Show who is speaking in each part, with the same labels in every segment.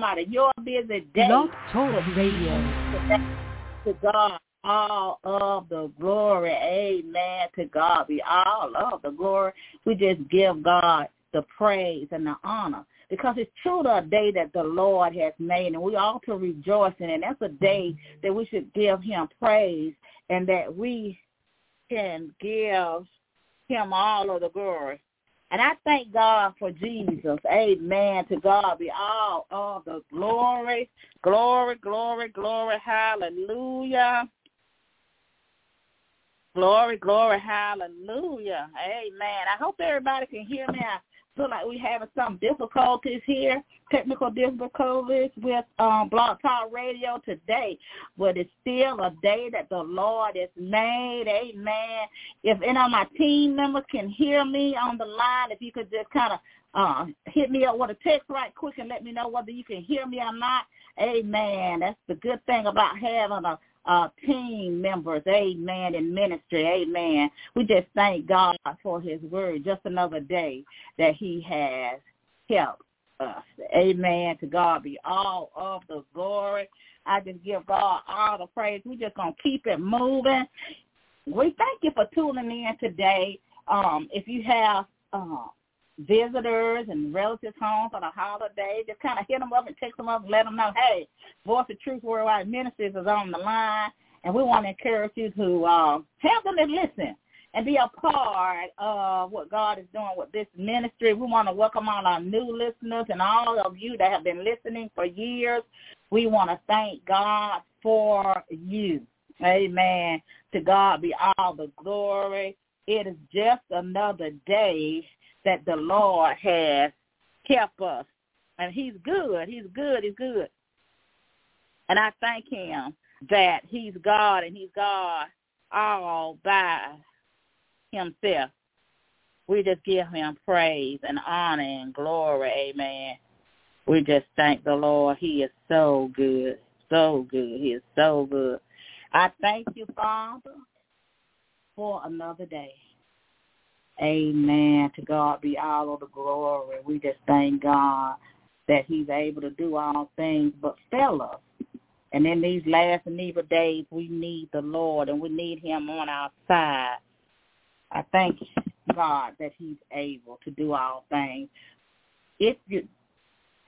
Speaker 1: time out of your busy day.
Speaker 2: Blog Talk Radio.
Speaker 1: To God, all of the glory. Amen. To God be all of the glory. We just give God the praise and the honor because it's truly a day that the Lord has made and we ought to rejoice in it. That's a day that we should give him praise and that we can give him all of the glory. And I thank God for Jesus. Amen. To God be all all the glory, glory, glory, glory. Hallelujah. Glory, glory, hallelujah. Amen. I hope everybody can hear me. I feel like we're having some difficulties here, technical difficulties with um, Blog Talk Radio today, but it's still a day that the Lord has made. Amen. If any of my team members can hear me on the line, if you could just kind of uh, hit me up with a text right quick and let me know whether you can hear me or not. Amen. That's the good thing about having a uh, team members, amen, in ministry, amen. We just thank God for his word, just another day that he has helped us. Amen. To God be all of the glory. I just give God all the praise. We're just going to keep it moving. We thank you for tuning in today. Um, if you have uh, visitors and relatives home for the holiday. Just kind of hit them up and text them up and let them know, hey, Voice of Truth Worldwide Ministries is on the line, and we want to encourage you to uh, have them and listen and be a part of what God is doing with this ministry. We want to welcome all our new listeners and all of you that have been listening for years. We want to thank God for you. Amen. To God be all the glory. It is just another day that the Lord has kept us. And he's good. He's good. He's good. And I thank him that he's God and he's God all by himself. We just give him praise and honor and glory. Amen. We just thank the Lord. He is so good. So good. He is so good. I thank you, Father, for another day. Amen. To God be all of the glory. We just thank God that he's able to do all things but fail us. And in these last and evil days, we need the Lord and we need him on our side. I thank God that he's able to do all things. If you,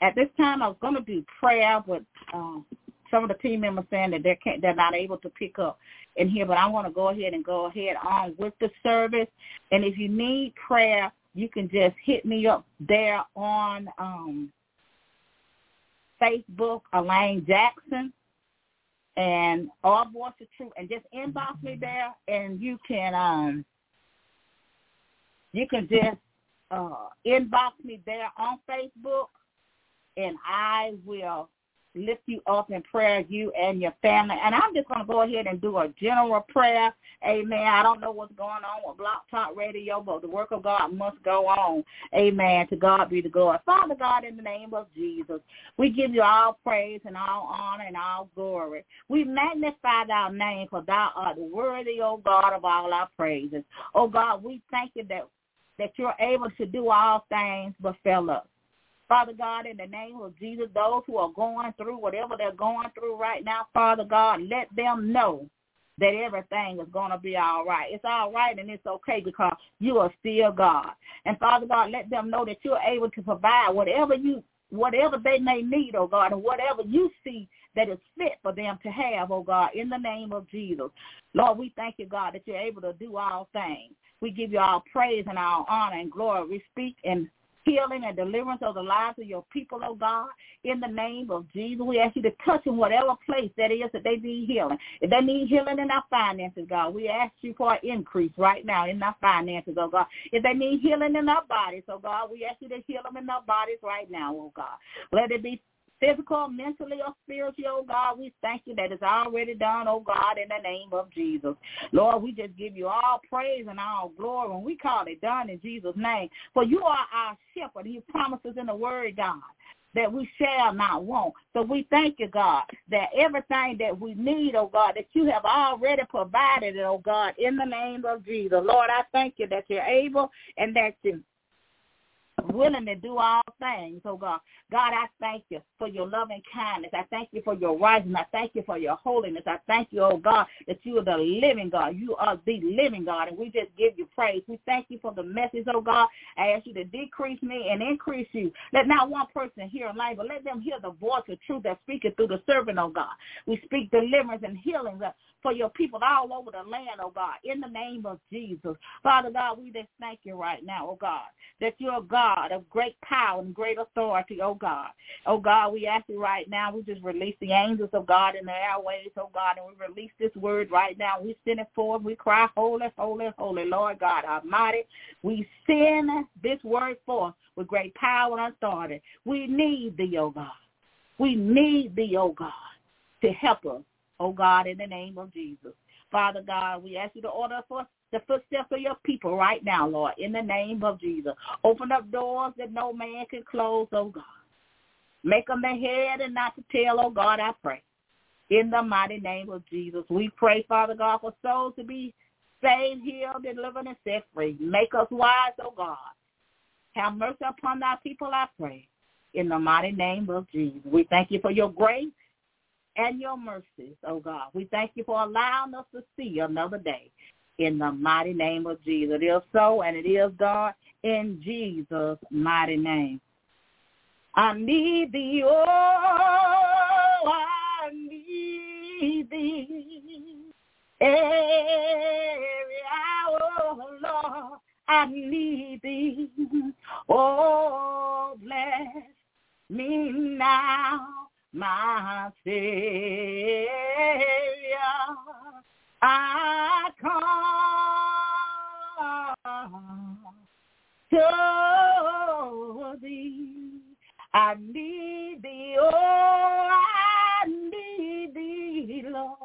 Speaker 1: at this time, I was going to do prayer, but um, some of the team members saying that they can't, they're not able to pick up in here, but I want to go ahead and go ahead on with the service. And if you need prayer, you can just hit me up there on um, Facebook, Elaine Jackson, and Our Voice of Truth, and just inbox me there, and you can um, you can just uh, inbox me there on Facebook, and I will lift you up in prayer, you and your family. And I'm just going to go ahead and do a general prayer. Amen. I don't know what's going on with Blog Talk Radio, but the work of God must go on. Amen. To God be the glory. Father God, in the name of Jesus, we give you all praise and all honor and all glory. We magnify thy name, for thou art worthy, O God, of all our praises. Oh God, we thank you that that you're able to do all things but fail us. Father God, in the name of Jesus, those who are going through whatever they're going through right now, Father God, let them know that everything is going to be all right. It's all right and it's okay because you are still God. And Father God, let them know that you're able to provide whatever you whatever they may need, oh God, and whatever you see that is fit for them to have, oh God, in the name of Jesus. Lord, we thank you, God, that you're able to do all things. We give you all praise and all honor and glory. We speak and healing and deliverance of the lives of your people, oh God. In the name of Jesus, we ask you to touch in whatever place that is that they need healing. If they need healing in our finances, God, we ask you for an increase right now in our finances, oh God. If they need healing in our bodies, oh God, we ask you to heal them in our bodies right now, oh God. Let it be physical, mentally, or spiritually, oh God. We thank you that it's already done, oh God, in the name of Jesus. Lord, we just give you all praise and all glory and we call it done in Jesus' name. For you are our shepherd. He promises in the word, God that we shall not want. So we thank you, God, that everything that we need, oh God, that you have already provided, oh God, in the name of Jesus. Lord, I thank you that you're able and that you willing to do all things, oh God. God, I thank you for your loving kindness. I thank you for your righteousness. I thank you for your holiness. I thank you, oh God, that you are the living God. You are the living God, and we just give you praise. We thank you for the message, oh God. I ask you to decrease me and increase you. Let not one person hear a lie, but let them hear the voice of truth that speaketh through the servant, oh God. We speak deliverance and healing for your people all over the land, oh God, in the name of Jesus. Father God, we just thank you right now, oh God, that you're a God of great power and great authority, oh God. Oh God, we ask you right now, we just release the angels of God in the airways, oh God, and we release this word right now. We send it forth. We cry, holy, holy, holy, Lord God Almighty. We send this word forth with great power and authority. We need thee, oh God. We need thee, oh God, to help us oh God, in the name of Jesus. Father God, we ask you to order for the footsteps of your people right now, Lord, in the name of Jesus. Open up doors that no man can close, oh God. Make them the head and not the tail, oh God, I pray. In the mighty name of Jesus, we pray, Father God, for souls to be saved, healed, delivered, and set free. Make us wise, oh God. Have mercy upon thy people, I pray. In the mighty name of Jesus, we thank you for your grace and your mercies, oh God. We thank you for allowing us to see another day. In the mighty name of Jesus. It is so and it is God in Jesus' mighty name. I need thee, oh, I need thee. Every hour, Lord, I need thee. Oh, bless me now my Savior. I come to thee. I need thee, oh, I need thee, Lord.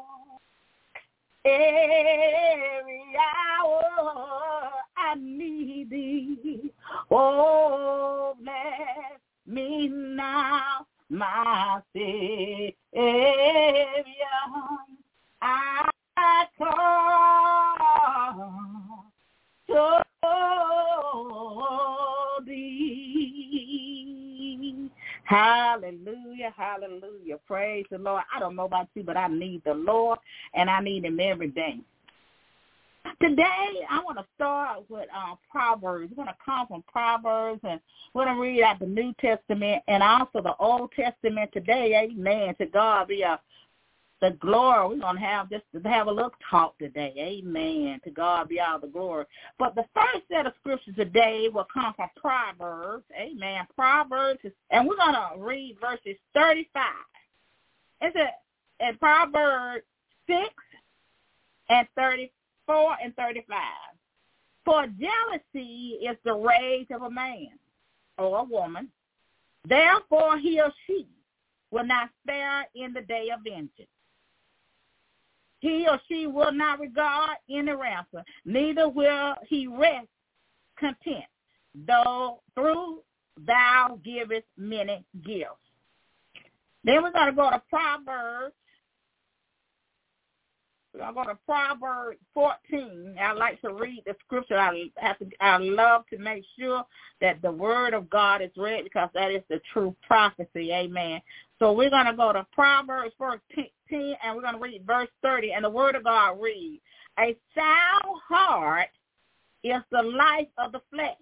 Speaker 1: Every hour the Lord. I don't know about you, but I need the Lord, and I need him every day. Today, I want to start with uh, Proverbs. We're going to come from Proverbs, and we're going to read out the New Testament and also the Old Testament today. Amen. To God be a, uh, the glory. We're going to have just have a little talk today. Amen. To God be all the glory. But the first set of scriptures today will come from Proverbs. Amen. Proverbs, and we're going to read verses 35. It's a, in Proverbs 6 and 34 and 35. For jealousy is the rage of a man or a woman. Therefore he or she will not spare in the day of vengeance. He or she will not regard any ransom, neither will he rest content, though through thou givest many gifts. Then we're going to go to Proverbs I'm going to Proverbs 14. I like to read the scripture. I have to. I love to make sure that the word of God is read because that is the true prophecy. Amen. So we're going to go to Proverbs 14 and we're going to read verse 30. And the word of God reads, "A sound heart is the life of the flesh."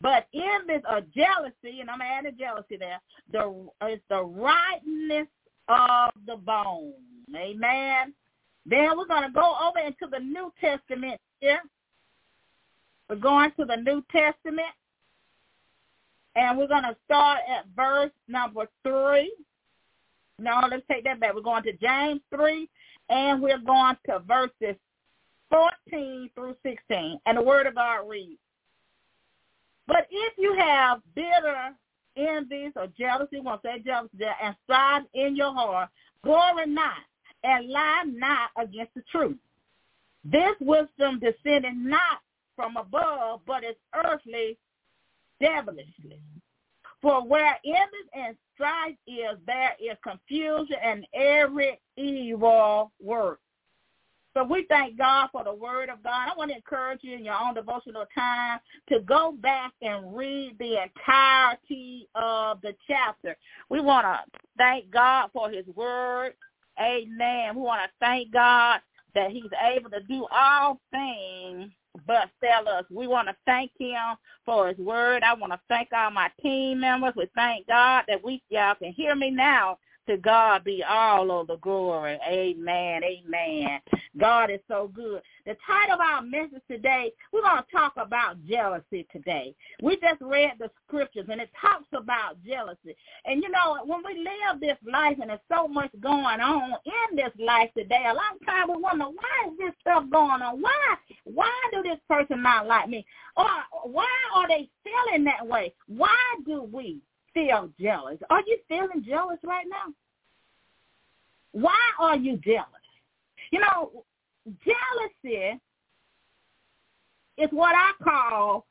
Speaker 1: But in this a jealousy, and I'm adding jealousy there, the is the rightness of the bone. Amen. Then we're going to go over into the New Testament here. We're going to the New Testament. And we're going to start at verse number 3. No, let's take that back. We're going to James 3, and we're going to verses 14 through 16. And the Word of God reads, But if you have bitter envies or jealousy, to say jealousy there, and strife in your heart, glory not and lie not against the truth. This wisdom descended not from above, but is earthly, devilishly. For where envy and strife is, there is confusion and every evil work. So we thank God for the word of God. I want to encourage you in your own devotional time to go back and read the entirety of the chapter. We want to thank God for his word. Amen. We want to thank God that he's able to do all things but fail us. We want to thank him for his word. I want to thank all my team members. We thank God that we y'all can hear me now to God be all of the glory. Amen. Amen. God is so good. The title of our message today, we're going to talk about jealousy today. We just read the scriptures and it talks about jealousy. And you know, when we live this life and there's so much going on in this life today, a lot of times we wonder, why is this stuff going on? Why? Why do this person not like me? Or why are they feeling that way? Why do we feel jealous. Are you feeling jealous right now? Why are you jealous? You know, jealousy is what I call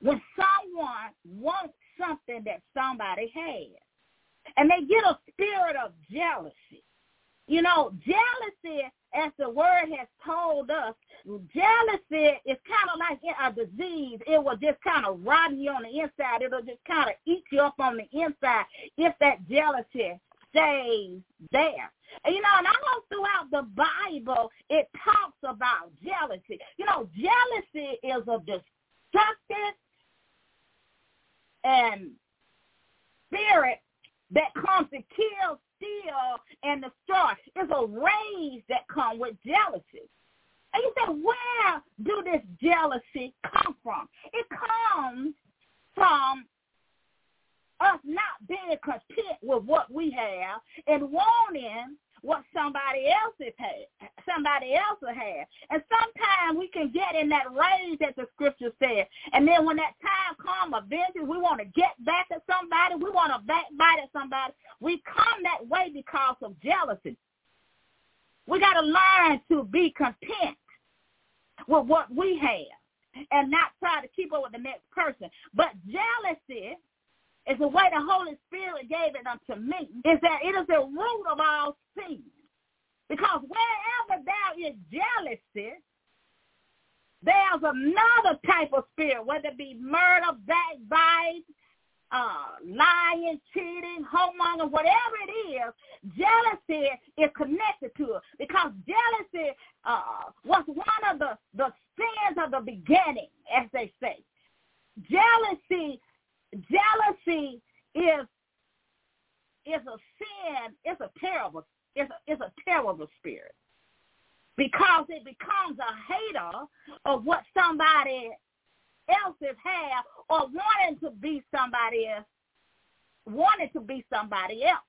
Speaker 1: when someone wants something that somebody has. And they get a spirit of jealousy. You know, jealousy, as the word has told us, jealousy is kind of like a disease. It will just kind of rotten you on the inside. It'll just kind of eat you up on the inside if that jealousy stays there. You know, and all throughout the Bible, it talks about jealousy. You know, jealousy is a destructive and spirit that comes to kill, steal, and destroy. It's a rage that comes with jealousy. And you say, where do this jealousy come from? It comes from us not being content with what we have and wanting what somebody else had, somebody else will have. And sometimes we can get in that rage that the scripture says. And then when that time comes, of vengeance, we want to get back at somebody. We want to backbite at somebody. We come that way because of jealousy. We got to learn to be content with what we have and not try to keep up with the next person. But jealousy is the way the Holy Spirit gave it unto me, is that it is the root of all sin. Because wherever there is jealousy, there's another type of spirit, whether it be murder, backbite, uh, lying, cheating, homemonger, whatever it is, jealousy is connected to it because jealousy uh, was one of the, the sins of the beginning, as they say. Jealousy jealousy is is a sin, it's a terrible, it's a, it's a terrible spirit because it becomes a hater of what somebody else has or wanting to be somebody else, wanting to be somebody else.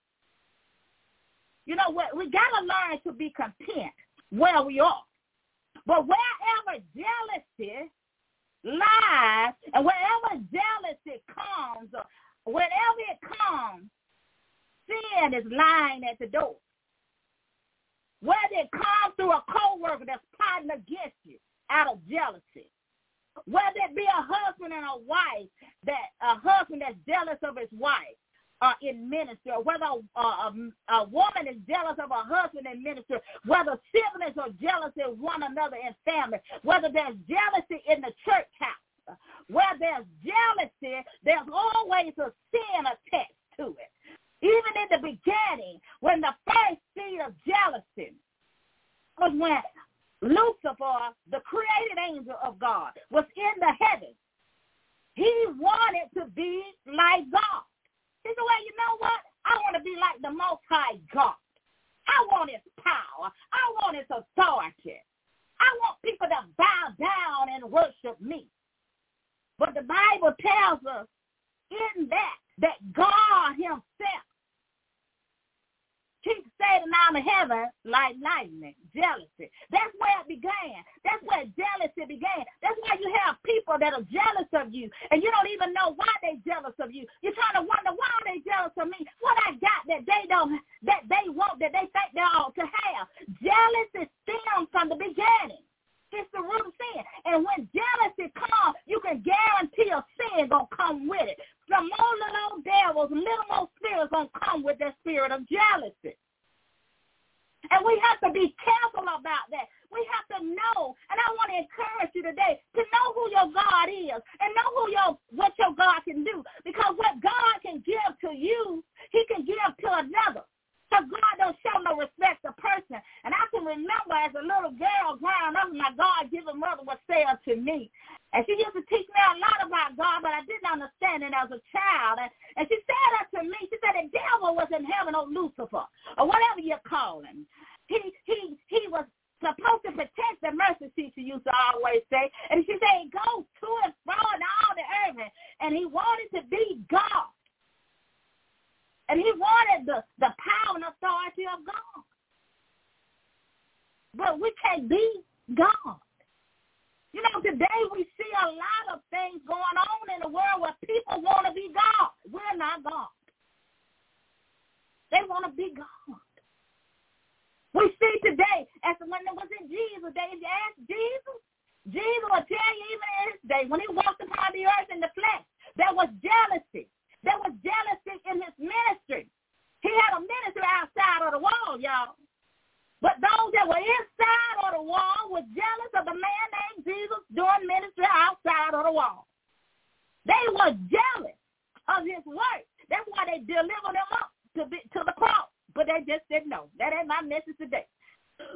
Speaker 1: You know what? We got to learn to be content where we are. But wherever jealousy lies, and wherever jealousy comes, whenever it comes, sin is lying at the door. Whether it comes through a co-worker that's plotting against you out of jealousy, whether it be a husband and a wife, that a husband that's jealous of his wife, uh, in ministry, or whether uh, a, a woman is jealous of her husband in ministry, whether siblings are jealous of one another in family, whether there's jealousy in the church house, where there's jealousy, there's always a sin attached to it. Even in the beginning, when the first seed of jealousy was when Lucifer, the created angel of God, was in the heavens. He wanted to be like God. He said, well, you know what? I want to be like the Most High God. I want his power. I want his authority. I want people to bow down and worship me. But the Bible tells us in that, that God himself Satan out of heaven like lightning, jealousy. That's where it began. That's where jealousy began. That's why you have people that are jealous of you, and you don't even know why they're jealous of you. You're trying to wonder why they jealous of me? What I got that they don't, that they want, that they think they ought to have. Jealousy stems from the beginning. It's the root of sin. And when jealousy comes, you can guarantee a sin gonna come with it. Some more little devils, little more spirits gonna come with that spirit of jealousy. And we have to be careful about that. We have to know, and I want to encourage you today to know who your God is and know who your what your God can do. Because what God can give to you, he can give to another. So God don't show no respect to person. And I can remember as a little girl growing up, my God-given mother would say unto me, and she used to teach me a lot about God, but I didn't understand it as a child. And, and she said unto me, she said, the devil was in heaven, or Lucifer, or whatever you call him. He, he, he was supposed to protect the mercy seat, she used to always say. And she said, goes to and fro in all the earth, and he wanted to be God. And he wanted the, the power and authority of God. But we can't be God. You know, today we see a lot of things going on in the world where people want to be God. We're not God. They want to be God. We see today, as when it was in Jesus' day, if you ask Jesus, Jesus will tell you even in his day, when he walked upon the earth in the flesh, there was jealousy. There was jealousy in his ministry. He had a ministry outside of the wall, y'all. But those that were inside of the wall were jealous of the man named Jesus doing ministry outside of the wall. They were jealous of his work. That's why they delivered him up to, be, to the cross. But they just said, no, that ain't my message today.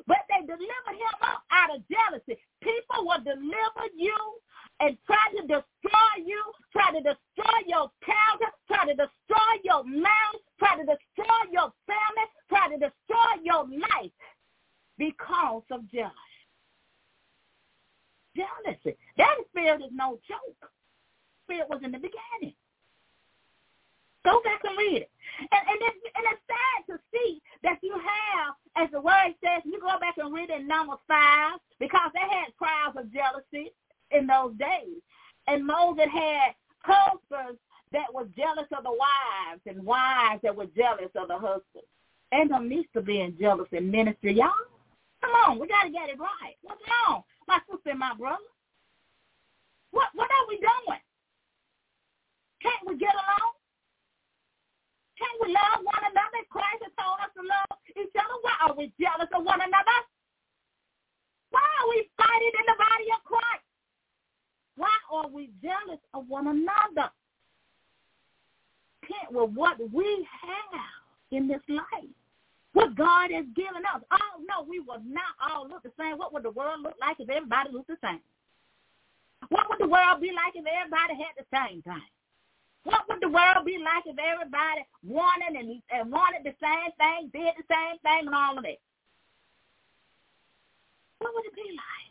Speaker 1: But they delivered him up out of jealousy. People will deliver you and try to destroy you, try to destroy your character, try to destroy your marriage, try to destroy your family, try to destroy your life because of jealousy. Jealousy. That spirit is no joke. Spirit was in the beginning. Go back and read it. And, and, it's, and it's sad to see that you have, as the word says, you go back and read it in number 5, because they had crowds of jealousy in those days. And Moses had husbands that were jealous of the wives and wives that were jealous of the husbands. Ain't no need to being jealous in ministry, y'all. Come on, we got to get it right. What's wrong, my sister and my brother? What what are we doing? Can't we get along? Can't we love one another? Christ has told us to love each other. Why are we jealous of one another? Why are we fighting in the body of Christ? Why are we jealous of one another? Can't with what we have in this life, what God has given us. Oh no, we will not all look the same. What would the world look like if everybody looked the same? What would the world be like if everybody had the same thing? What would the world be like if everybody wanted and, and wanted the same thing, did the same thing, and all of that? What would it be like?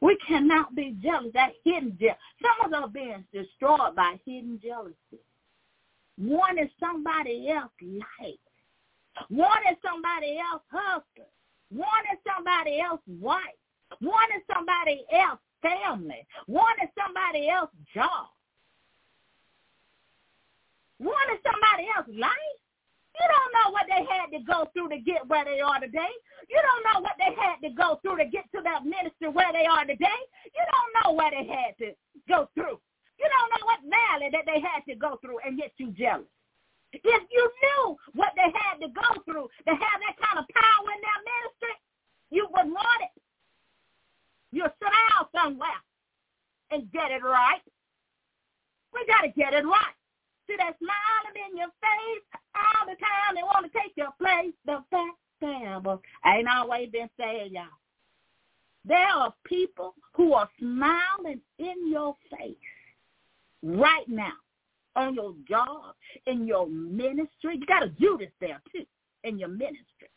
Speaker 1: We cannot be jealous. That hidden jealousy. Some of us are being destroyed by hidden jealousy. Wanting somebody else's life. Wanting somebody else's husband. Wanting somebody else's wife. Wanting somebody else's family. Wanting somebody else's job. Wanting somebody else's life. You don't know what they had to go through to get where they are today. You don't know what they had to go through to get to that ministry where they are today. You don't know what they had to go through. You don't know what valley that they had to go through and yet you jealous. If you knew what they had to go through to have that kind of power in their ministry, you would want it. You'll sit down somewhere and get it right. We got to get it right. See that smiling in your face all the time. They want to take your place. The fact, backstabber ain't always been said, y'all. There are people who are smiling in your face right now on your job, in your ministry. You got a Judas there too in your ministry.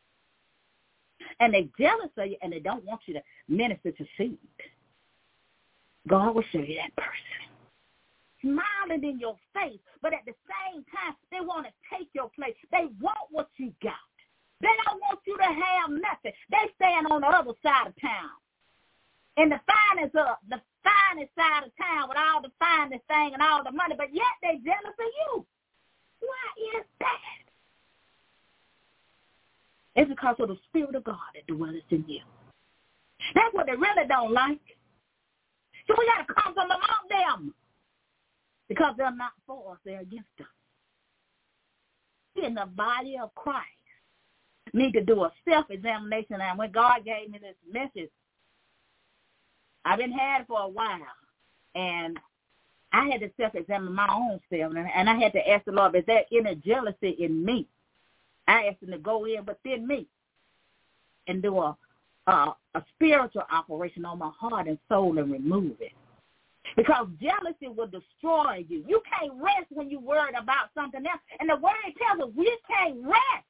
Speaker 1: And they're jealous of you and they don't want you to minister to seed. God will show you that person smiling in your face, but at the same time, they want to take your place. They want what you got. They don't want you to have nothing. They stand on the other side of town. In the finest of the finest side of town with all the finest thing and all the money, but yet they jealous of you. Why is that? It's because of the Spirit of God that dwells in you. That's what they really don't like. So we got to come from among them because they're not for us, they're against us. In the body of Christ, need to do a self-examination. And when God gave me this message, I've been had for a while, and I had to self-examine my own self, and I had to ask the Lord, is there any jealousy in me? I asked him to go in within me and do a, a, a spiritual operation on my heart and soul and remove it. Because jealousy will destroy you. You can't rest when you're worried about something else. And the word tells us we can't rest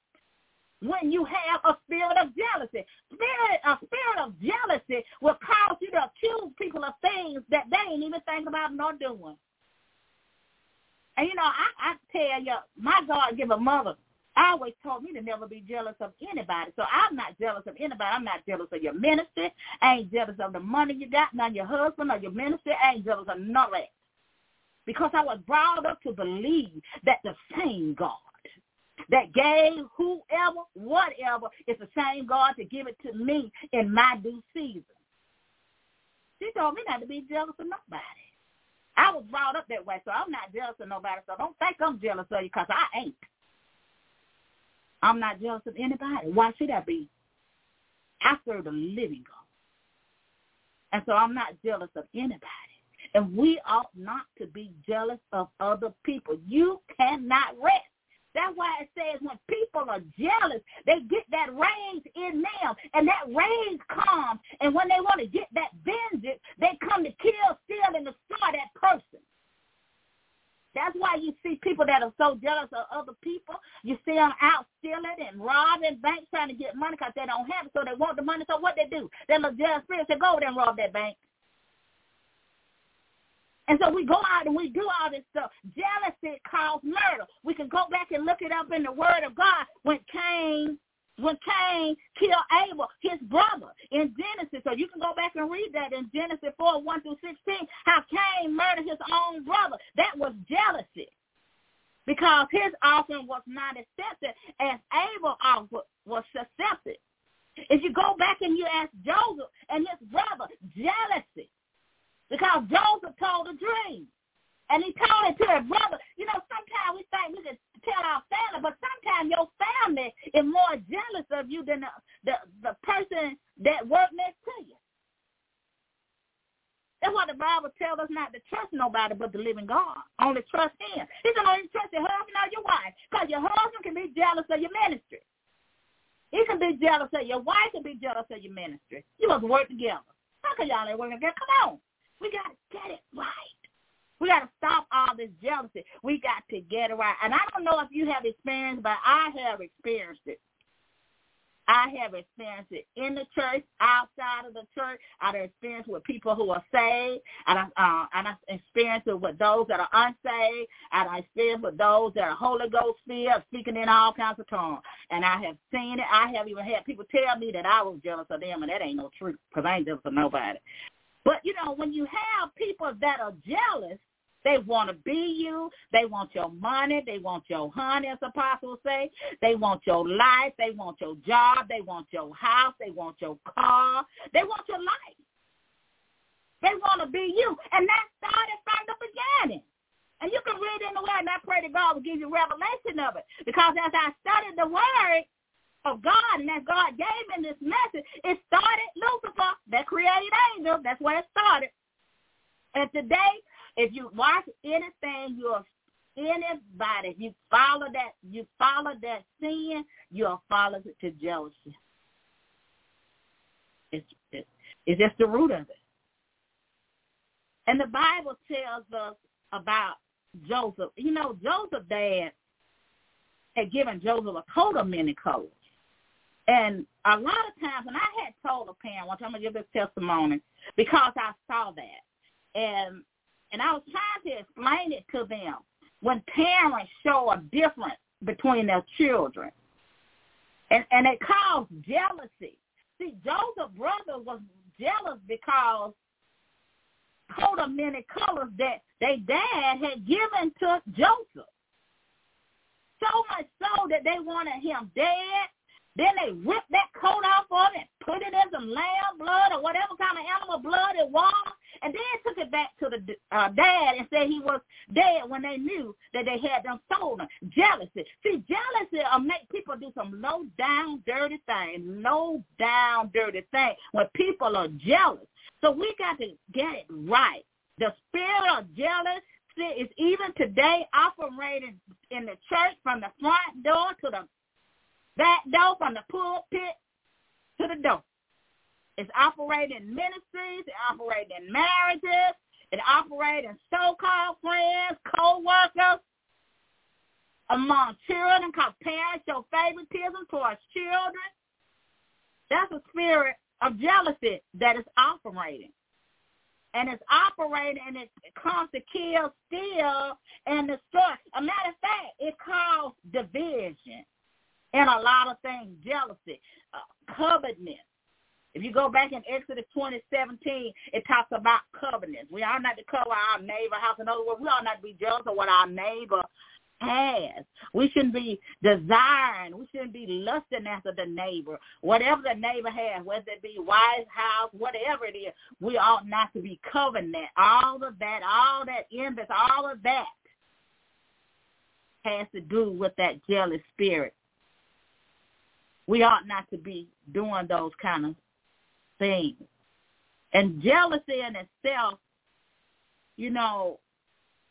Speaker 1: when you have a spirit of jealousy. Spirit, a spirit of jealousy will cause you to accuse people of things that they ain't even thinking about nor doing. And you know, I, I tell you, my God give a mother always told me to never be jealous of anybody. So I'm not jealous of anybody. I'm not jealous of your ministry. I ain't jealous of the money you got, none your husband or your ministry. I ain't jealous of none of that. Because I was brought up to believe that the same God that gave whoever, whatever, is the same God to give it to me in my due season. She told me not to be jealous of nobody. I was brought up that way, so I'm not jealous of nobody. So don't think I'm jealous of you because I ain't. I'm not jealous of anybody. Why should I be? I serve the living God. And so I'm not jealous of anybody. And we ought not to be jealous of other people. You cannot rest that's why it says when people are jealous, they get that rage in them, and that rage comes. And when they want to get that vengeance, they come to kill, steal, and destroy. That's why you see people that are so jealous of other people. You see them out stealing and robbing banks trying to get money because they don't have it, so they want the money. So what they do? They look jealous spirits say, go over there and rob that bank. And so we go out and we do all this stuff. Jealousy caused murder. We can go back and look it up in the Word of God when Cain when Cain killed Abel, his brother, in Genesis. So you can go back and read that in Genesis 4, 1 through 16, how Cain murdered his own brother. That was jealousy because his offering was not accepted as Abel's offering was accepted. If you go back and you ask Joseph and his brother, jealousy. Because Joseph told a dream. And he told it to his brother. You know, sometimes we think we can tell our family, but sometimes your family is more jealous of you than the, the, the person that worked next to you. That's why the Bible tells us not to trust nobody but the living God. Only trust him. He said only trust your husband or your wife. Because your husband can be jealous of your ministry. He can be jealous of your wife can be jealous of your ministry. You must work together. How can y'all ain't working together? Come on. We got to get it right. We got to stop all this jealousy. We got to get it right. And I don't know if you have experienced, but I have experienced it. I have experienced it in the church, outside of the church. I've experienced with people who are saved, and I uh, and I've experienced it with those that are unsaved, and I've experienced with those that are Holy Ghost filled, speaking in all kinds of tongues. And I have seen it. I have even had people tell me that I was jealous of them, and that ain't no truth because I ain't jealous of nobody. But, you know, when you have people that are jealous, they want to be you. They want your money. They want your honey, as apostles say. They want your life. They want your job. They want your house. They want your car. They want your life. They want to be you. And that started from the beginning. And you can read in the Word, and I pray that God will give you revelation of it. Because as I studied the Word, of God and that God gave in this message, it started Lucifer, that created angel. That's where it started. And today, if you watch anything, you're anybody, if you follow that, you follow that sin, you'll follow it to jealousy. It's, it's, it's just the root of it. And the Bible tells us about Joseph. You know, Joseph's dad had given Joseph a coat of many colors. And a lot of times, and I had told a parent I'm going to give this testimony because I saw that. And and I was trying to explain it to them when parents show a difference between their children. And and it caused jealousy. See, Joseph's brother was jealous because coat of many colors that their dad had given to Joseph. So much so that they wanted him dead then they rip that coat off of it, put it in some lamb blood or whatever kind of animal blood it was, and then took it back to the uh, dad and said he was dead when they knew that they had them stolen. Jealousy. See, jealousy will make people do some low down dirty things, low down dirty things when people are jealous. So we got to get it right. The spirit of jealousy is even today operating in the church from the front door to the back door, from the pulpit to the door. It's operating in ministries. It operates in marriages. It operates in so-called friends, co-workers, among children, because parents show favoritism towards children. That's a spirit of jealousy that is operating. And it's operating and it comes to kill, steal, and destroy. A matter of fact, it causes division and a lot of things, jealousy, uh, covetousness, if you go back in Exodus 2017, it talks about covenants. We are not to cover our neighbor house. In other words, we are not to be jealous of what our neighbor has. We shouldn't be desiring. We shouldn't be lusting after the neighbor. Whatever the neighbor has, whether it be wise house, whatever it is, we ought not to be covenant. All of that, all that envy, all of that has to do with that jealous spirit. We ought not to be doing those kind of things. And jealousy in itself, you know,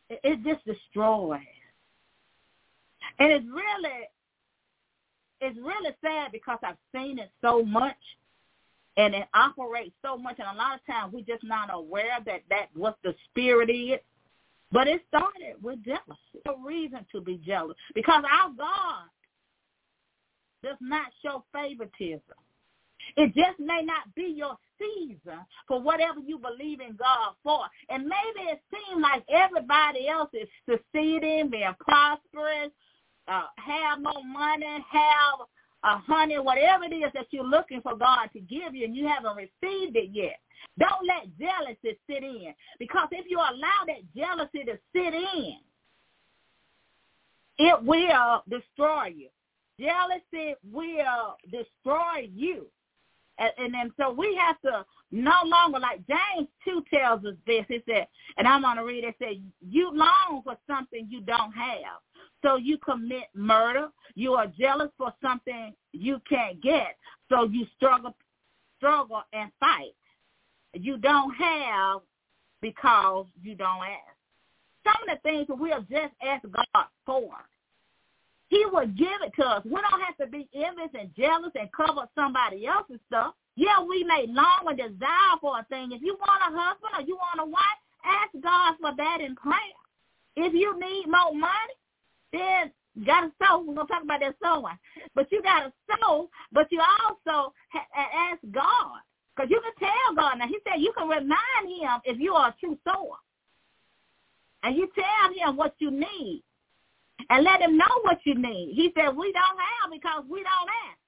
Speaker 1: it, it just destroys. And it's really, it's really sad because I've seen it so much and it operates so much. And a lot of times we're just not aware that that what the spirit is. But it started with jealousy. No reason to be jealous because our God does not show favoritism. It just may not be your season for whatever you believe in God for. And maybe it seems like everybody else is succeeding, being prosperous, uh, have more money, have a honey, whatever it is that you're looking for God to give you and you haven't received it yet. Don't let jealousy sit in. Because if you allow that jealousy to sit in, it will destroy you. Jealousy will destroy you. And, and and so we have to no longer, like James 2 tells us this, it said, and I'm going to read it, it said, you long for something you don't have. So you commit murder. You are jealous for something you can't get. So you struggle, struggle and fight. You don't have because you don't ask. Some of the things that we'll just ask God for, he will give it to us. We don't have to be envious and jealous and cover somebody else's stuff. Yeah, we may long and desire for a thing. If you want a husband or you want a wife, ask God for that in prayer. If you need more money, then got to sow. We're to talk about that sowing. But you got to sow, but you also ha- ask God. Because you can tell God. Now, he said you can remind him if you are a true sower. And you tell him what you need and let him know what you need. He said, we don't have because we don't ask.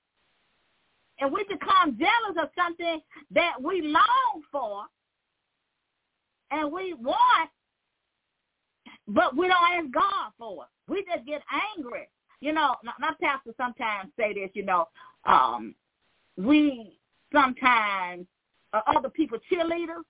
Speaker 1: And we become jealous of something that we long for and we want, but we don't ask God for it. We just get angry. You know, my pastor sometimes say this, you know, um, we sometimes, uh, other people cheerleaders,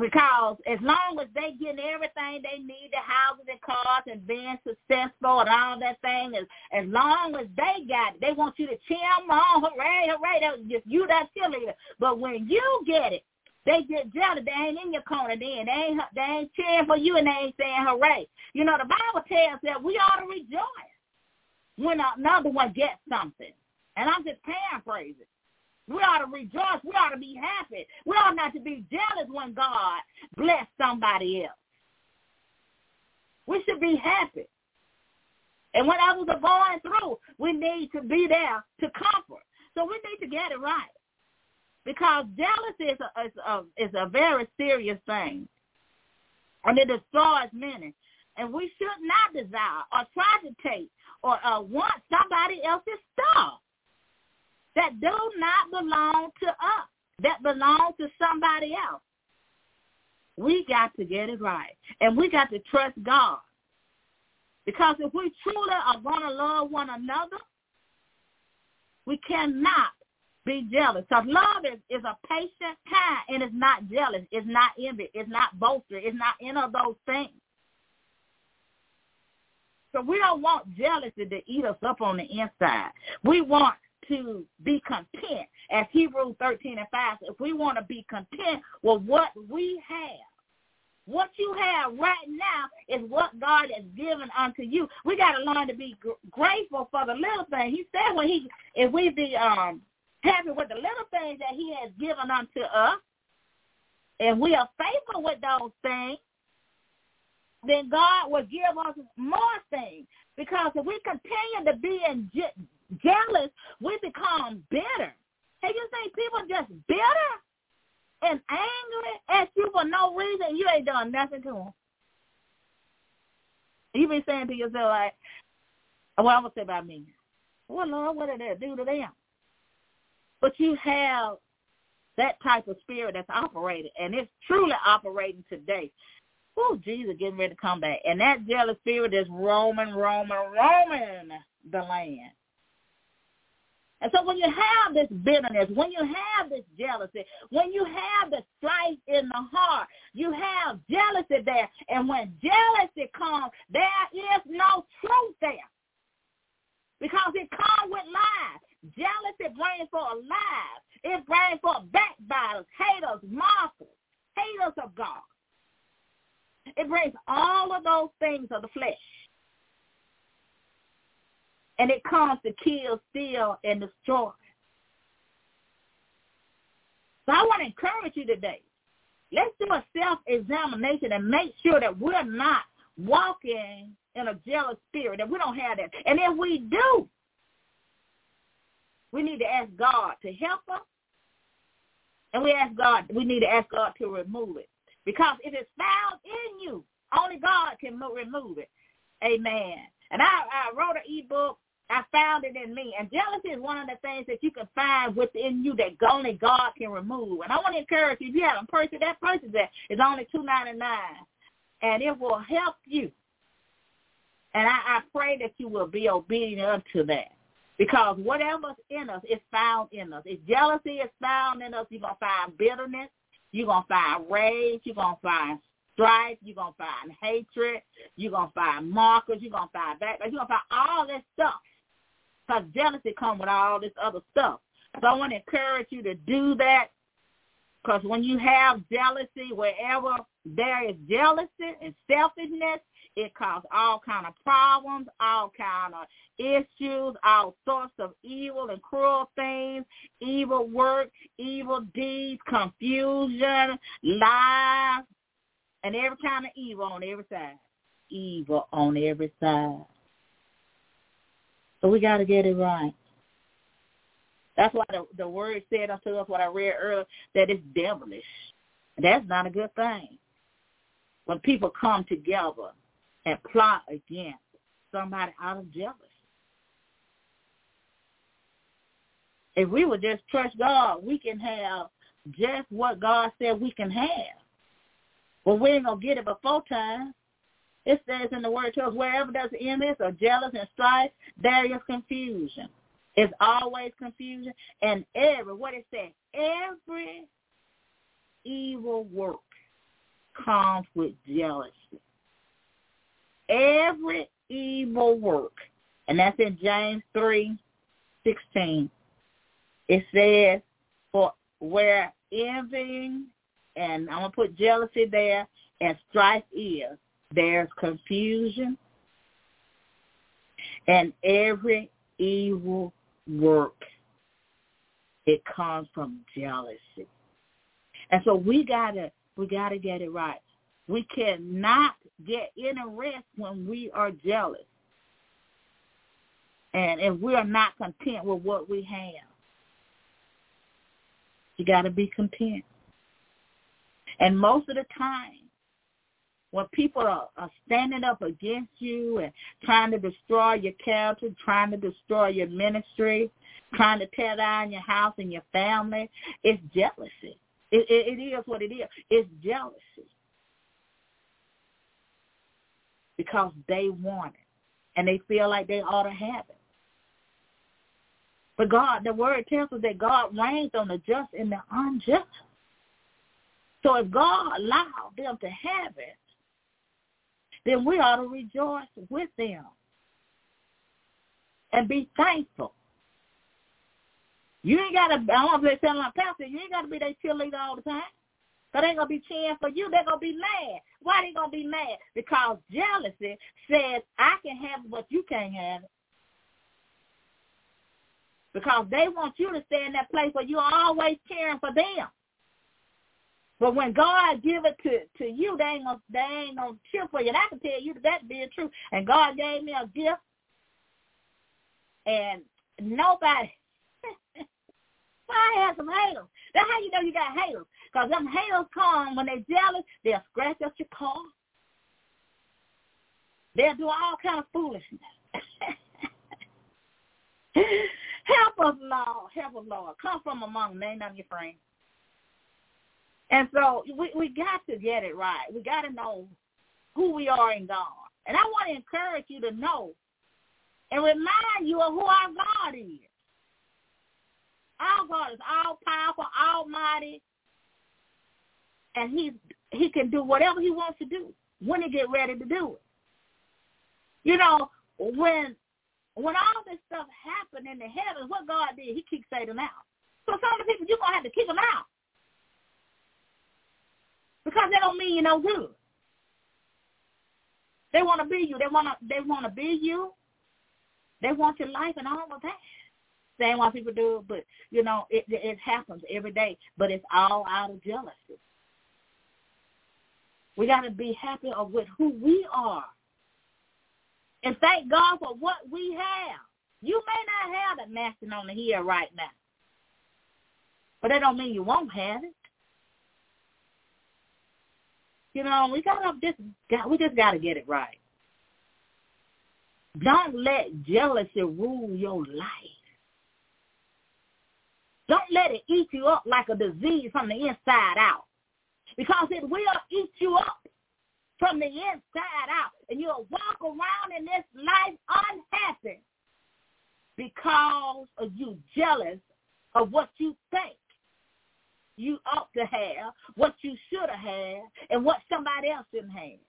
Speaker 1: because as long as they getting everything they need, the houses and cars and being successful and all that thing, as as long as they got it, they want you to cheer them on, hooray, hooray, that's just you that cheerleader. But when you get it, they get jealous. They ain't in your corner then. They ain't they ain't cheering for you and they ain't saying hooray. You know, the Bible tells that we ought to rejoice when another one gets something. And I'm just paraphrasing. We ought to rejoice. We ought to be happy. We ought not to be jealous when God bless somebody else. We should be happy. And when others are going through, we need to be there to comfort. So we need to get it right. Because jealousy is a, is a, is a very serious thing. And it destroys many. And we should not desire or try to take or uh, want somebody else's stuff that do not belong to us, that belong to somebody else. We got to get it right. And we got to trust God. Because if we truly are going to love one another, we cannot be jealous. Because love is, is a patient kind and it's not jealous. It's not envy. It's not boastful. It's not any of those things. So we don't want jealousy to eat us up on the inside. We want to be content. As Hebrews 13 and 5 if we want to be content with what we have, what you have right now is what God has given unto you. We got to learn to be gr- grateful for the little things. He said when he, if we be um happy with the little things that he has given unto us, and we are faithful with those things, then God will give us more things. Because if we continue to be in je- jealous, become bitter. Have you seen people just bitter and angry at you for no reason? You ain't done nothing to them. You be saying to yourself like, well, I'm going to say about me. Well, Lord, what did that do to them? But you have that type of spirit that's operating, and it's truly operating today. Oh, Jesus getting ready to come back. And that jealous spirit is roaming, roaming, roaming the land. And so when you have this bitterness, when you have this jealousy, when you have the strife in the heart, you have jealousy there. And when jealousy comes, there is no truth there. Because it comes with lies. Jealousy brings forth lies. It brings forth backbiters, haters, mockers, haters of God. It brings all of those things of the flesh. And it comes to kill, steal, and destroy. So I want to encourage you today. Let's do a self-examination and make sure that we're not walking in a jealous spirit, that we don't have that. And if we do, we need to ask God to help us. And we ask God, we need to ask God to remove it. Because if it's found in you, only God can remove it. Amen. And I, I wrote an ebook. I found it in me. And jealousy is one of the things that you can find within you that only God can remove. And I want to encourage you, if you haven't purchased that, purchase that. It's only two ninety nine, And it will help you. And I, I pray that you will be obedient unto that. Because whatever's in us is found in us. If jealousy is found in us, you're going to find bitterness. You're going to find rage. You're going to find strife. You're to find hatred. You're to find markers. You're to find that. You're to find all this stuff. Because jealousy comes with all this other stuff. So I want to encourage you to do that. Because when you have jealousy, wherever there is jealousy and selfishness, it causes all kind of problems, all kind of issues, all sorts of evil and cruel things, evil work, evil deeds, confusion, lies, and every kind of evil on every side. Evil on every side. So we got to get it right. That's why the, the word said unto us, what I read earlier, that it's devilish. That's not a good thing. When people come together and plot against somebody out of jealousy. If we would just trust God, we can have just what God said we can have. But we ain't going to get it before time. It says in the word to us, wherever there's envy or jealous and strife, there is confusion. It's always confusion. And every, what it says, every evil work comes with jealousy every evil work. And that's in James three sixteen. It says, for where envying and I'm going to put jealousy there and strife is, there's confusion and every evil work, it comes from jealousy. And so we gotta we gotta get it right. We cannot get in a rest when we are jealous. And if we are not content with what we have, you got to be content. And most of the time, when people are, are standing up against you and trying to destroy your character, trying to destroy your ministry, trying to tear down your house and your family, it's jealousy. It, it, it is what it is. It's jealousy because they want it and they feel like they ought to have it. But God, the word tells us that God rains on the just and the unjust. So if God allowed them to have it, then we ought to rejoice with them and be thankful. You ain't got to, I to say something like Pastor, you ain't got to be their cheerleader all the time. But they ain't going to be cheering for you. They're going to be mad. Why they going to be mad? Because jealousy says, I can have what you can't have Because they want you to stay in that place where you're always cheering for them. But when God give it to, to you, they ain't gonna they ain't gonna cheer for you. And I can tell you that that's being true. And God gave me a gift and nobody I have some haters. That's how you know you got haters. Because them haters come when they jealous, they'll scratch up your car. They'll do all kind of foolishness. Help us, Lord. Help us, Lord. Come from among them. None of your friends. And so we we got to get it right. We got to know who we are in God. And I want to encourage you to know and remind you of who our God is. Our God is all powerful, almighty, and he he can do whatever he wants to do when he get ready to do it. You know, when when all this stuff happened in the heavens, what God did, he kicked Satan out. So some of the people you're gonna have to kick them out. Because they don't mean you no good. They want to be you. They want to. They want to be you. They want your life and all of that. Same why people do it, but you know it it happens every day. But it's all out of jealousy. We got to be happy with who we are, and thank God for what we have. You may not have the mansion on the hill right now, but that don't mean you won't have it. You know, we got to just got we just got to get it right. Don't let jealousy rule your life. Don't let it eat you up like a disease from the inside out. Because it will eat you up from the inside out. And you'll walk around in this life unhappy because of you jealous of what you think you ought to have, what you should have had, and what somebody else didn't have.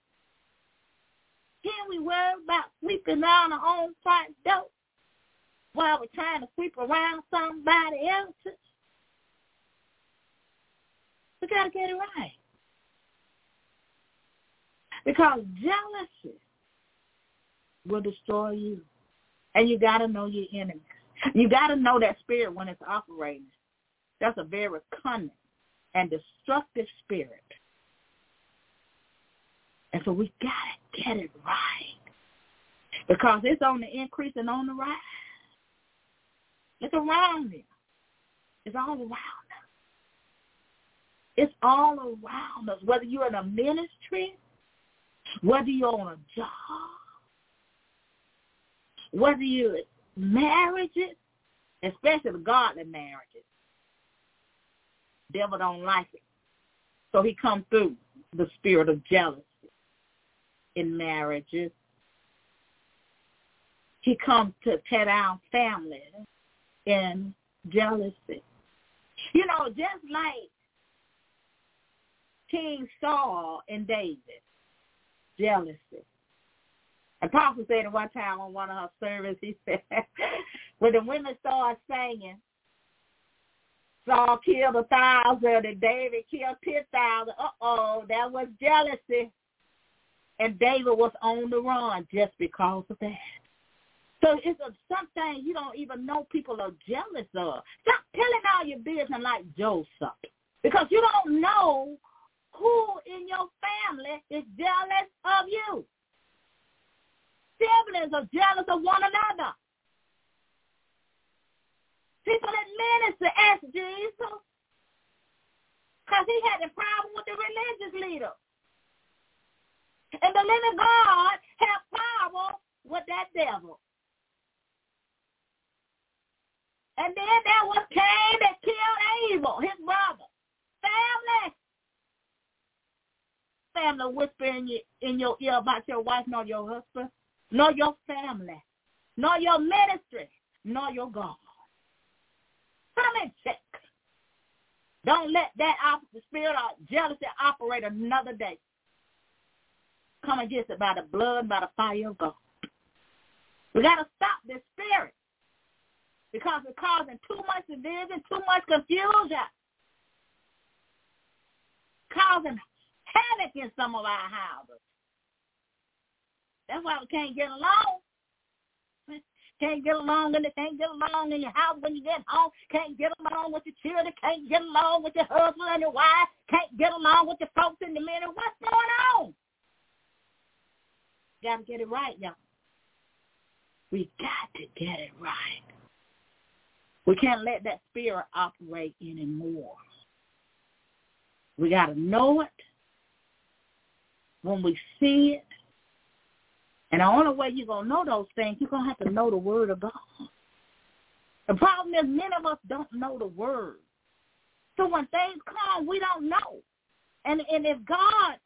Speaker 1: Can we worry about sweeping down our own front door while we're trying to sweep around somebody else's? We got to get it right. Because jealousy will destroy you. And you got to know your enemy. You got to know that spirit when it's operating. That's a very cunning and destructive spirit. And so we got to get it right. Because it's on the increase and on the rise. It's around you. It's all around us. It's all around us. Whether you're in a ministry, whether you're on a job, whether you're marriages, especially godly marriages, devil don't like it. So he comes through the spirit of jealousy in marriages. He comes to tear down families in jealousy. You know, just like King Saul and David, jealousy. Apostle said at one time on one of her services, he said, when the women started singing, Saul killed a thousand and David killed ten thousand. Uh-oh, that was jealousy. And David was on the run just because of that. So it's a, something you don't even know people are jealous of. Stop telling all your business like Joseph. Because you don't know who in your family is jealous of you. Siblings are jealous of one another. People in ministry ask Jesus because he had a problem with the religious leader. And the living God had power with that devil. And then there was Cain that killed Abel, his brother. Family. Family whisper in your, in your ear about your wife, nor your husband, nor your family, nor your ministry, nor your God. In check. Don't let that spirit of jealousy operate another day. Come against it by the blood, by the fire of God. We got to stop this spirit because it's causing too much division, too much confusion, causing havoc in some of our houses. That's why we can't get along. Can't get along and can't get along in your house when you get home. Can't get along with your children. Can't get along with your husband and your wife. Can't get along with your folks in the minute. What's going on? Got to get it right, y'all. We got to get it right. We can't let that spirit operate anymore. We got to know it when we see it and the only way you're going to know those things, you're going to have to know the word of God. The problem is many of us don't know the word. So when things come, we don't know. And and if God,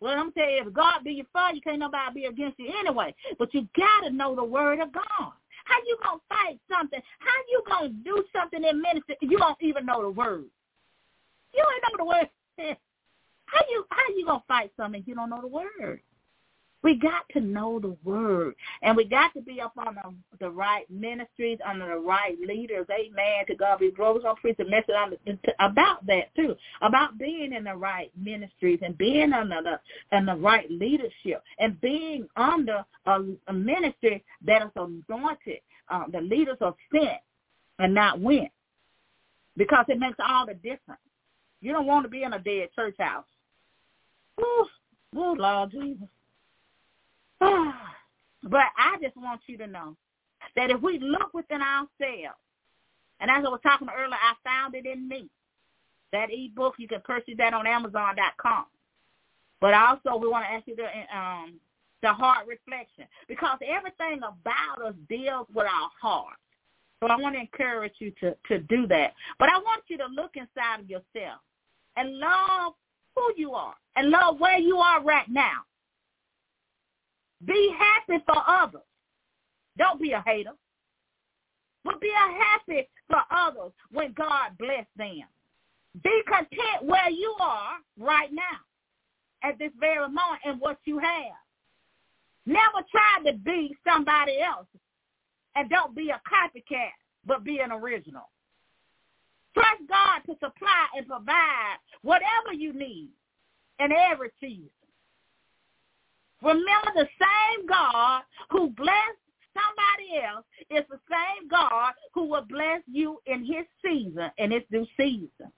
Speaker 1: well, I'm you, if God be your father, you can't nobody be against you anyway. But you got to know the word of God. How you going to fight something? How you going to do something in ministry if you don't even know the word? You ain't know the word. How you how you going to fight something if you don't know the word? We got to know the word, and we got to be up on the, the right ministries, under the right leaders. Amen. To God be glory. We're going to preach a message on about that too, about being in the right ministries and being under the the right leadership and being under a, a ministry that is anointed. Uh, the leaders are sent and not went, because it makes all the difference. You don't want to be in a dead church house. Oh, Lord Jesus. but I just want you to know that if we look within ourselves, and as I was talking earlier, I found it in me. That ebook, you can purchase that on Amazon.com. But also, we want to ask you the um, the heart reflection because everything about us deals with our heart. So I want to encourage you to to do that. But I want you to look inside of yourself and love who you are and love where you are right now. Be happy for others. Don't be a hater. But be a happy for others when God bless them. Be content where you are right now at this very moment and what you have. Never try to be somebody else. And don't be a copycat, but be an original. Trust God to supply and provide whatever you need in every season. Remember the same God who blessed somebody else is the same God who will bless you in his season, in his due season.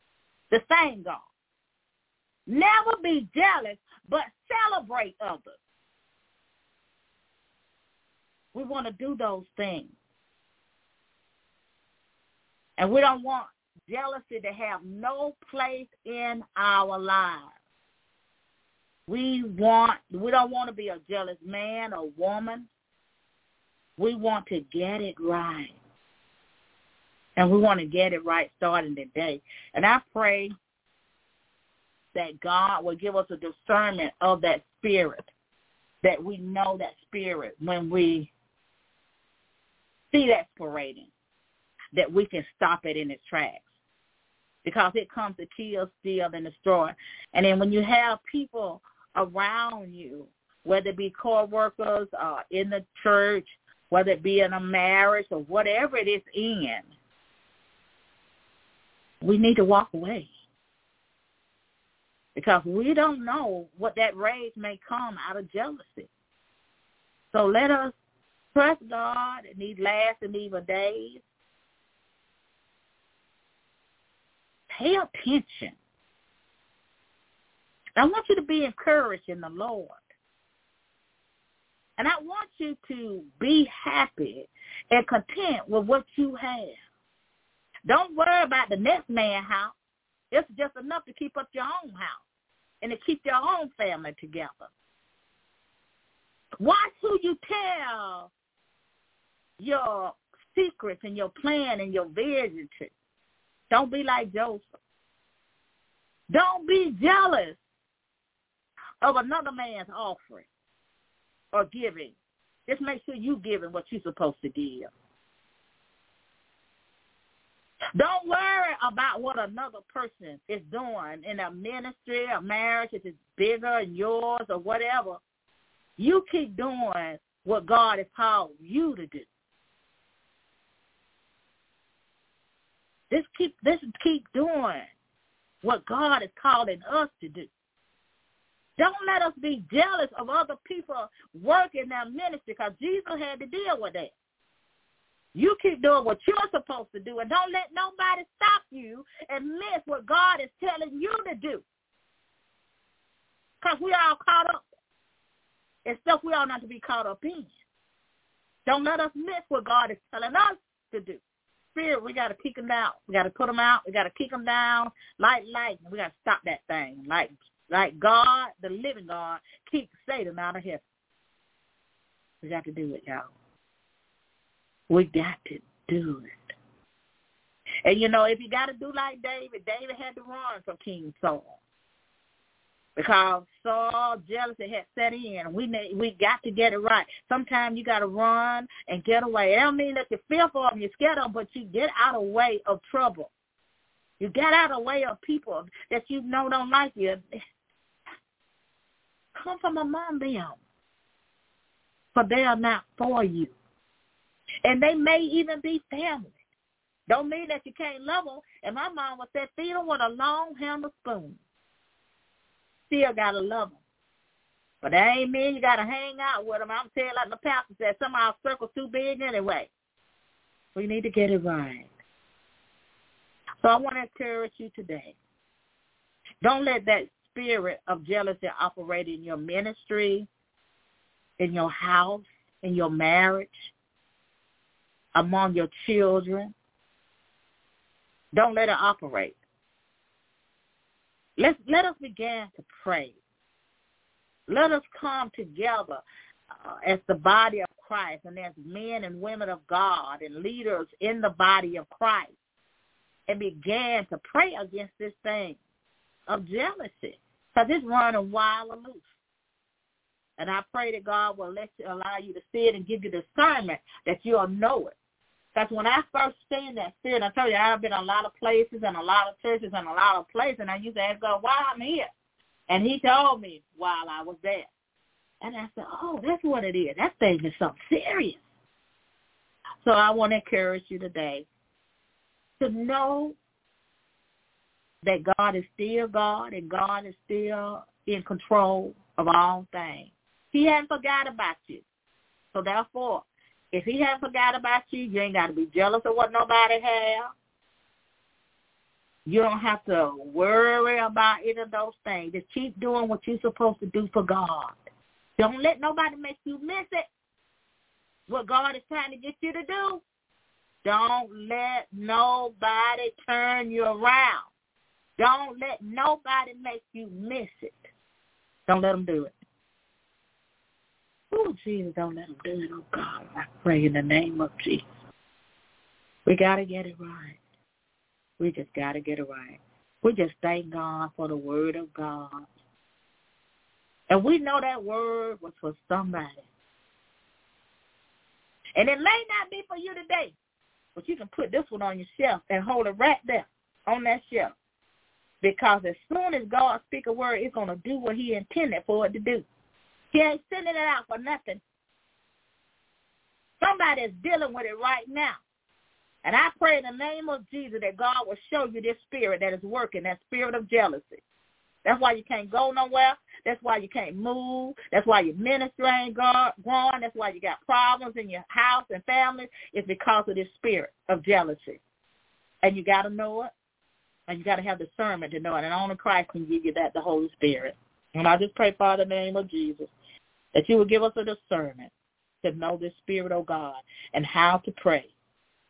Speaker 1: The same God. Never be jealous, but celebrate others. We want to do those things. And we don't want jealousy to have no place in our lives. We want we don't want to be a jealous man or woman. We want to get it right. And we want to get it right starting today. And I pray that God will give us a discernment of that spirit, that we know that spirit when we see that parading, that we can stop it in its tracks because it comes to kill, steal, and destroy. And then when you have people around you, whether it be co-workers uh, in the church, whether it be in a marriage or whatever it is in, we need to walk away. Because we don't know what that rage may come out of jealousy. So let us trust God in these last and evil days. Pay attention I want you to be encouraged in the Lord. And I want you to be happy and content with what you have. Don't worry about the next man's house. It's just enough to keep up your own house and to keep your own family together. Watch who you tell your secrets and your plan and your vision to. Don't be like Joseph. Don't be jealous of another man's offering or giving. Just make sure you giving what you're supposed to give. Don't worry about what another person is doing in a ministry, a marriage, if it's bigger than yours or whatever. You keep doing what God has called you to do. Just keep this keep doing what God is calling us to do. Don't let us be jealous of other people working their ministry because Jesus had to deal with that. You keep doing what you're supposed to do and don't let nobody stop you and miss what God is telling you to do. Because we all caught up in stuff we all not to be caught up in. Don't let us miss what God is telling us to do. Spirit, we got to kick them out. We got to put them out. We got to kick them down like lightning. We got to stop that thing. Like like God, the living God, keep Satan out of heaven. We got to do it, y'all. We got to do it. And you know, if you got to do like David, David had to run from King Saul because Saul jealousy had set in. We we got to get it right. Sometimes you got to run and get away. It don't mean that you're fearful of them, you're scared of them, but you get out of the way of trouble. You get out of the way of people that you know don't like you. Come from among them, for they are not for you. And they may even be family. Don't mean that you can't love them. And my mom was said, feed them with a long handle spoon. Still got to love them. But that ain't mean you got to hang out with them. I'm telling like the pastor said, some of our circle's too big anyway. We need to get it right. So I want to encourage you today. Don't let that spirit of jealousy operate in your ministry, in your house, in your marriage, among your children. Don't let it operate. Let's, let us begin to pray. Let us come together uh, as the body of Christ and as men and women of God and leaders in the body of Christ and begin to pray against this thing of jealousy because it's running wild and loose. And I pray that God will let you allow you to see it and give you discernment that you'll know it. Because when I first seen that spirit, I tell you, I've been a lot of places and a lot of churches and a lot of places, and I used to ask God, why I'm here? And he told me while I was there. And I said, oh, that's what it is. That thing is something serious. So I want to encourage you today to know that God is still God and God is still in control of all things. He hasn't forgot about you. So therefore, if he hasn't forgot about you, you ain't got to be jealous of what nobody have. You don't have to worry about any of those things. Just keep doing what you're supposed to do for God. Don't let nobody make you miss it. What God is trying to get you to do. Don't let nobody turn you around. Don't let nobody make you miss it. Don't let them do it. Oh, Jesus, don't let them do it. Oh, God, I pray in the name of Jesus. We got to get it right. We just got to get it right. We just thank God for the word of God. And we know that word was for somebody. And it may not be for you today, but you can put this one on your shelf and hold it right there on that shelf. Because as soon as God speak a word, it's going to do what he intended for it to do. He ain't sending it out for nothing. Somebody is dealing with it right now. And I pray in the name of Jesus that God will show you this spirit that is working, that spirit of jealousy. That's why you can't go nowhere. That's why you can't move. That's why your ministry ain't growing. That's why you got problems in your house and family. It's because of this spirit of jealousy. And you got to know it. And you got to have discernment to know it. And only Christ can give you that, the Holy Spirit. And I just pray, Father, in the name of Jesus, that you will give us a discernment to know this Spirit, of God, and how to pray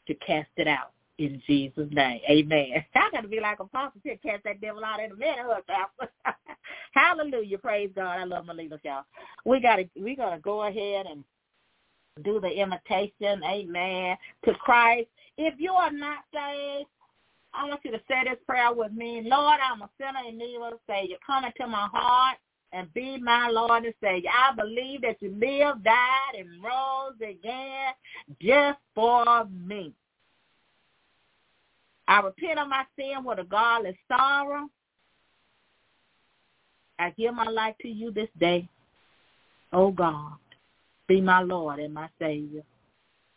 Speaker 1: to cast it out in Jesus' name. Amen. I got to be like a Apostle to cast that devil out in a minute. Hallelujah. Praise God. I love my leaders, y'all. We got to, we got to go ahead and do the invitation. Amen. To Christ. If you are not saved, I want you to say this prayer with me. Lord, I'm a sinner in need of a Savior. Come into my heart and be my Lord and Savior. I believe that you lived, died, and rose again just for me. I repent of my sin with a godless sorrow. I give my life to you this day. Oh God, be my Lord and my Savior.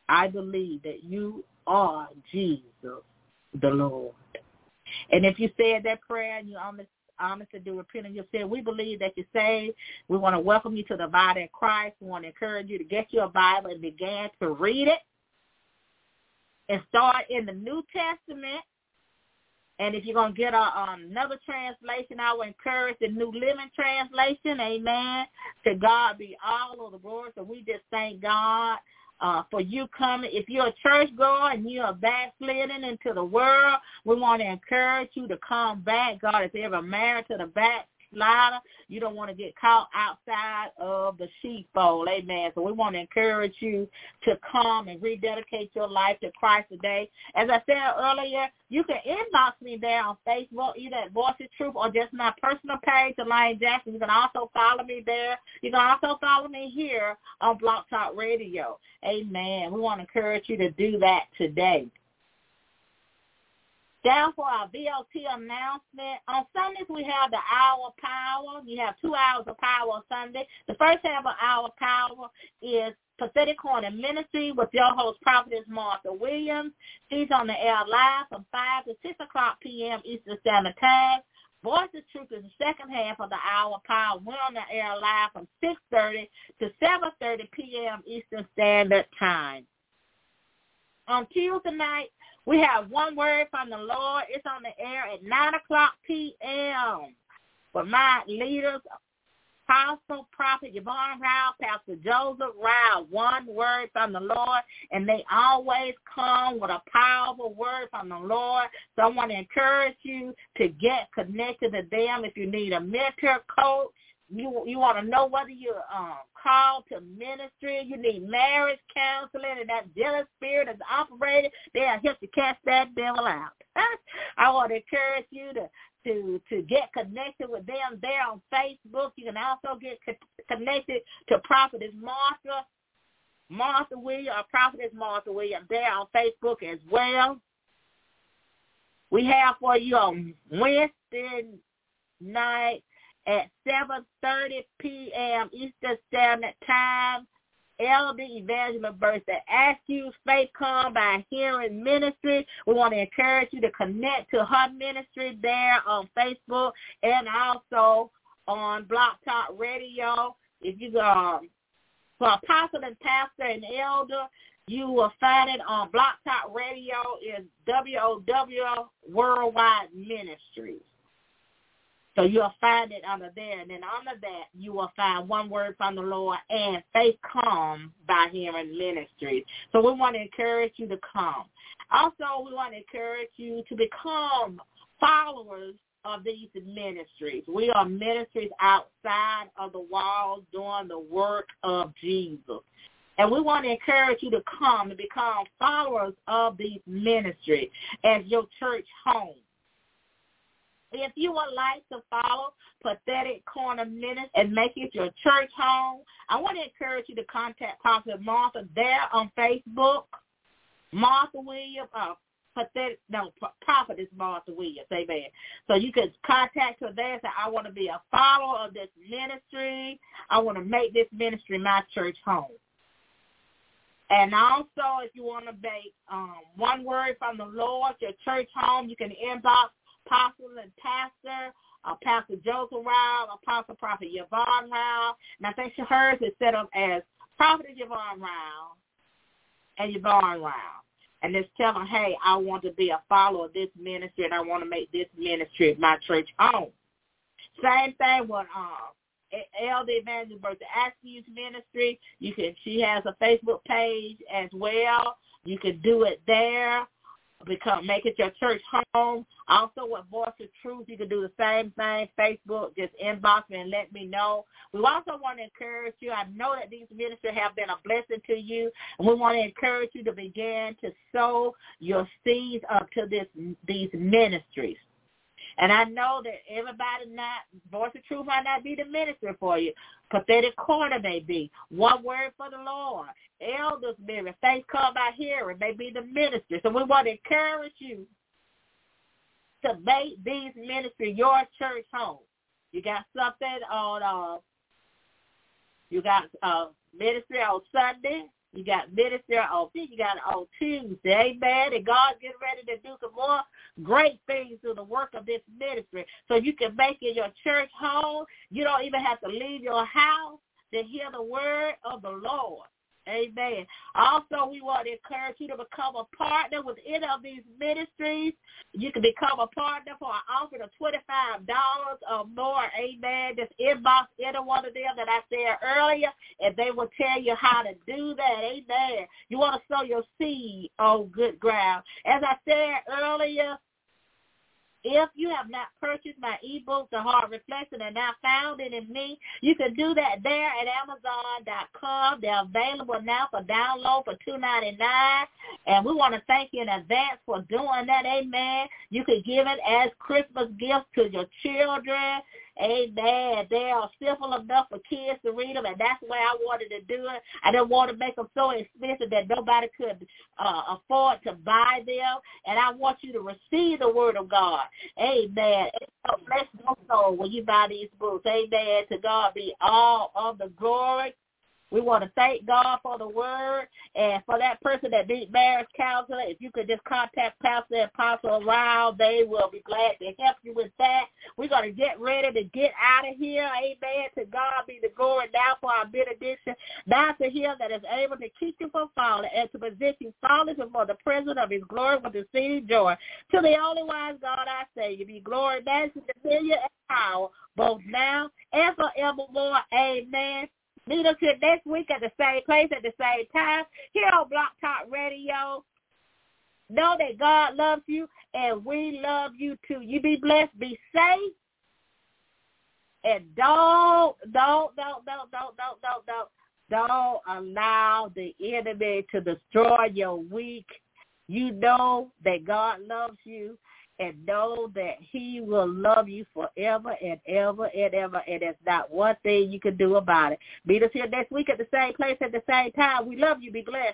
Speaker 1: I believe that you are Jesus the Lord. And if you said that prayer and you're honest, honest do repent of your sin, we believe that you're saved. We want to welcome you to the body of Christ. We want to encourage you to get your Bible and begin to read it and start in the New Testament. And if you're going to get a, um, another translation, I would encourage the New Living Translation. Amen. To God be all of the glory. So we just thank God uh, for you coming. If you're a church goer and you are backsliding into the world, we want to encourage you to come back. God is ever married to the back slider. You don't want to get caught outside of the sheepfold. Amen. So we want to encourage you to come and rededicate your life to Christ today. As I said earlier, you can inbox me there on Facebook, either at Voice of Truth or just my personal page, Elaine Jackson. You can also follow me there. You can also follow me here on Blog Talk Radio. Amen. We want to encourage you to do that today. Down for our VOT announcement. On Sundays, we have the Hour Power. You have two hours of power on Sunday. The first half of Hour Power is Prophetic Corner Ministry with your host, Prophetess Martha Williams. She's on the air live from 5 to 6 o'clock p.m. Eastern Standard Time. Voice of Truth is the second half of the hour power. We're on the air live from 6.30 to 7.30 p.m. Eastern Standard Time. On Tuesday night, we have one word from the Lord. It's on the air at 9 o'clock p.m. For my leaders, Apostle, Prophet Yvonne Rao, Pastor Joseph Rao, one word from the Lord, and they always come with a powerful word from the Lord. So I want to encourage you to get connected to them if you need a mentor, coach, you you want to know whether you're um, called to ministry, you need marriage counseling, and that jealous spirit is operating, they'll help to cast that devil out. I want to encourage you to to to get connected with them there on Facebook. You can also get co- connected to Prophetess Martha, Martha Williams, or Prophetess Martha Williams there on Facebook as well. We have for you on Wednesday night at 7.30 p.m. Eastern Standard Time. Elder Evangelist Bertha Askew, Faith Come by Hearing Ministry. We want to encourage you to connect to her ministry there on Facebook and also on Blog Talk Radio. If you um for apostle and pastor and elder, you will find it on Blog Talk Radio is WOW Worldwide Ministries. So you'll find it under there. And then under that, you will find one word from the Lord and faith come by hearing ministries. So we want to encourage you to come. Also, we want to encourage you to become followers of these ministries. We are ministries outside of the walls doing the work of Jesus. And we want to encourage you to come and become followers of these ministries as your church home. If you would like to follow Pathetic Corner Ministry and make it your church home, I want to encourage you to contact Prophet Martha there on Facebook. Martha Williams, uh, pathetic, no, Prophetess Martha Williams, amen. So you can contact her there and say, I want to be a follower of this ministry. I want to make this ministry my church home. And also, if you want to make um, one word from the Lord, your church home, you can inbox apostle and pastor, uh, Pastor Joseph Rao, Apostle Prophet Yvonne Rao. And I think she hers is set up as Prophet Yvonne Rao and Yvonne Rao. And just tell them, hey, I want to be a follower of this ministry and I want to make this ministry my church home. Same thing with um, Elder Evangelist Bertha Askew's ministry. You can she has a Facebook page as well. You can do it there become make it your church home. Also with Voice of Truth, you can do the same thing. Facebook, just inbox me and let me know. We also want to encourage you. I know that these ministries have been a blessing to you, and we want to encourage you to begin to sow your seeds up to this these ministries. And I know that everybody not voice of truth might not be the ministry for you. Pathetic corner may be. One word for the Lord. Elders maybe. Faith come by hearing may be the ministry. So we want to encourage you to make these ministry your church home. You got something on uh you got uh ministry on Sunday, you got ministry on you got it on Tuesday, amen. And God's getting ready to do some more great things through the work of this ministry. So you can make it your church home. You don't even have to leave your house to hear the word of the Lord. Amen. Also, we want to encourage you to become a partner with any of these ministries. You can become a partner for an offer of $25 or more. Amen. Just inbox any one of them that I said earlier, and they will tell you how to do that. Amen. You want to sow your seed on good ground. As I said earlier, if you have not purchased my ebook, The Heart Reflection, and not found it in me, you can do that there at Amazon.com. They're available now for download for two ninety nine, and we want to thank you in advance for doing that. Amen. You can give it as Christmas gifts to your children. Amen. They are simple enough for kids to read them, and that's why I wanted to do it. I didn't want to make them so expensive that nobody could uh, afford to buy them, and I want you to receive the word of God. Amen. So bless your soul when you buy these books. Amen. To God be all of the glory. We want to thank God for the word and for that person that needs marriage counseling. If you could just contact Pastor and Apostle Ryle, they will be glad to help you with that. We're going to get ready to get out of here. Amen. To God be the glory now for our benediction. Now to him that is able to keep you from falling and to present you faultless before the presence of his glory with exceeding joy. To the only wise God I say, you be glory, majesty, dominion, and power, both now and forevermore. Amen. Meet us here next week at the same place at the same time here on Blog Talk Radio. Know that God loves you and we love you too. You be blessed, be safe, and don't, don't, don't, don't, don't, don't, don't, don't, don't allow the enemy to destroy your week. You know that God loves you and know that he will love you forever and ever and ever, and there's not one thing you can do about it. Meet us here next week at the same place at the same time. We love you. Be blessed.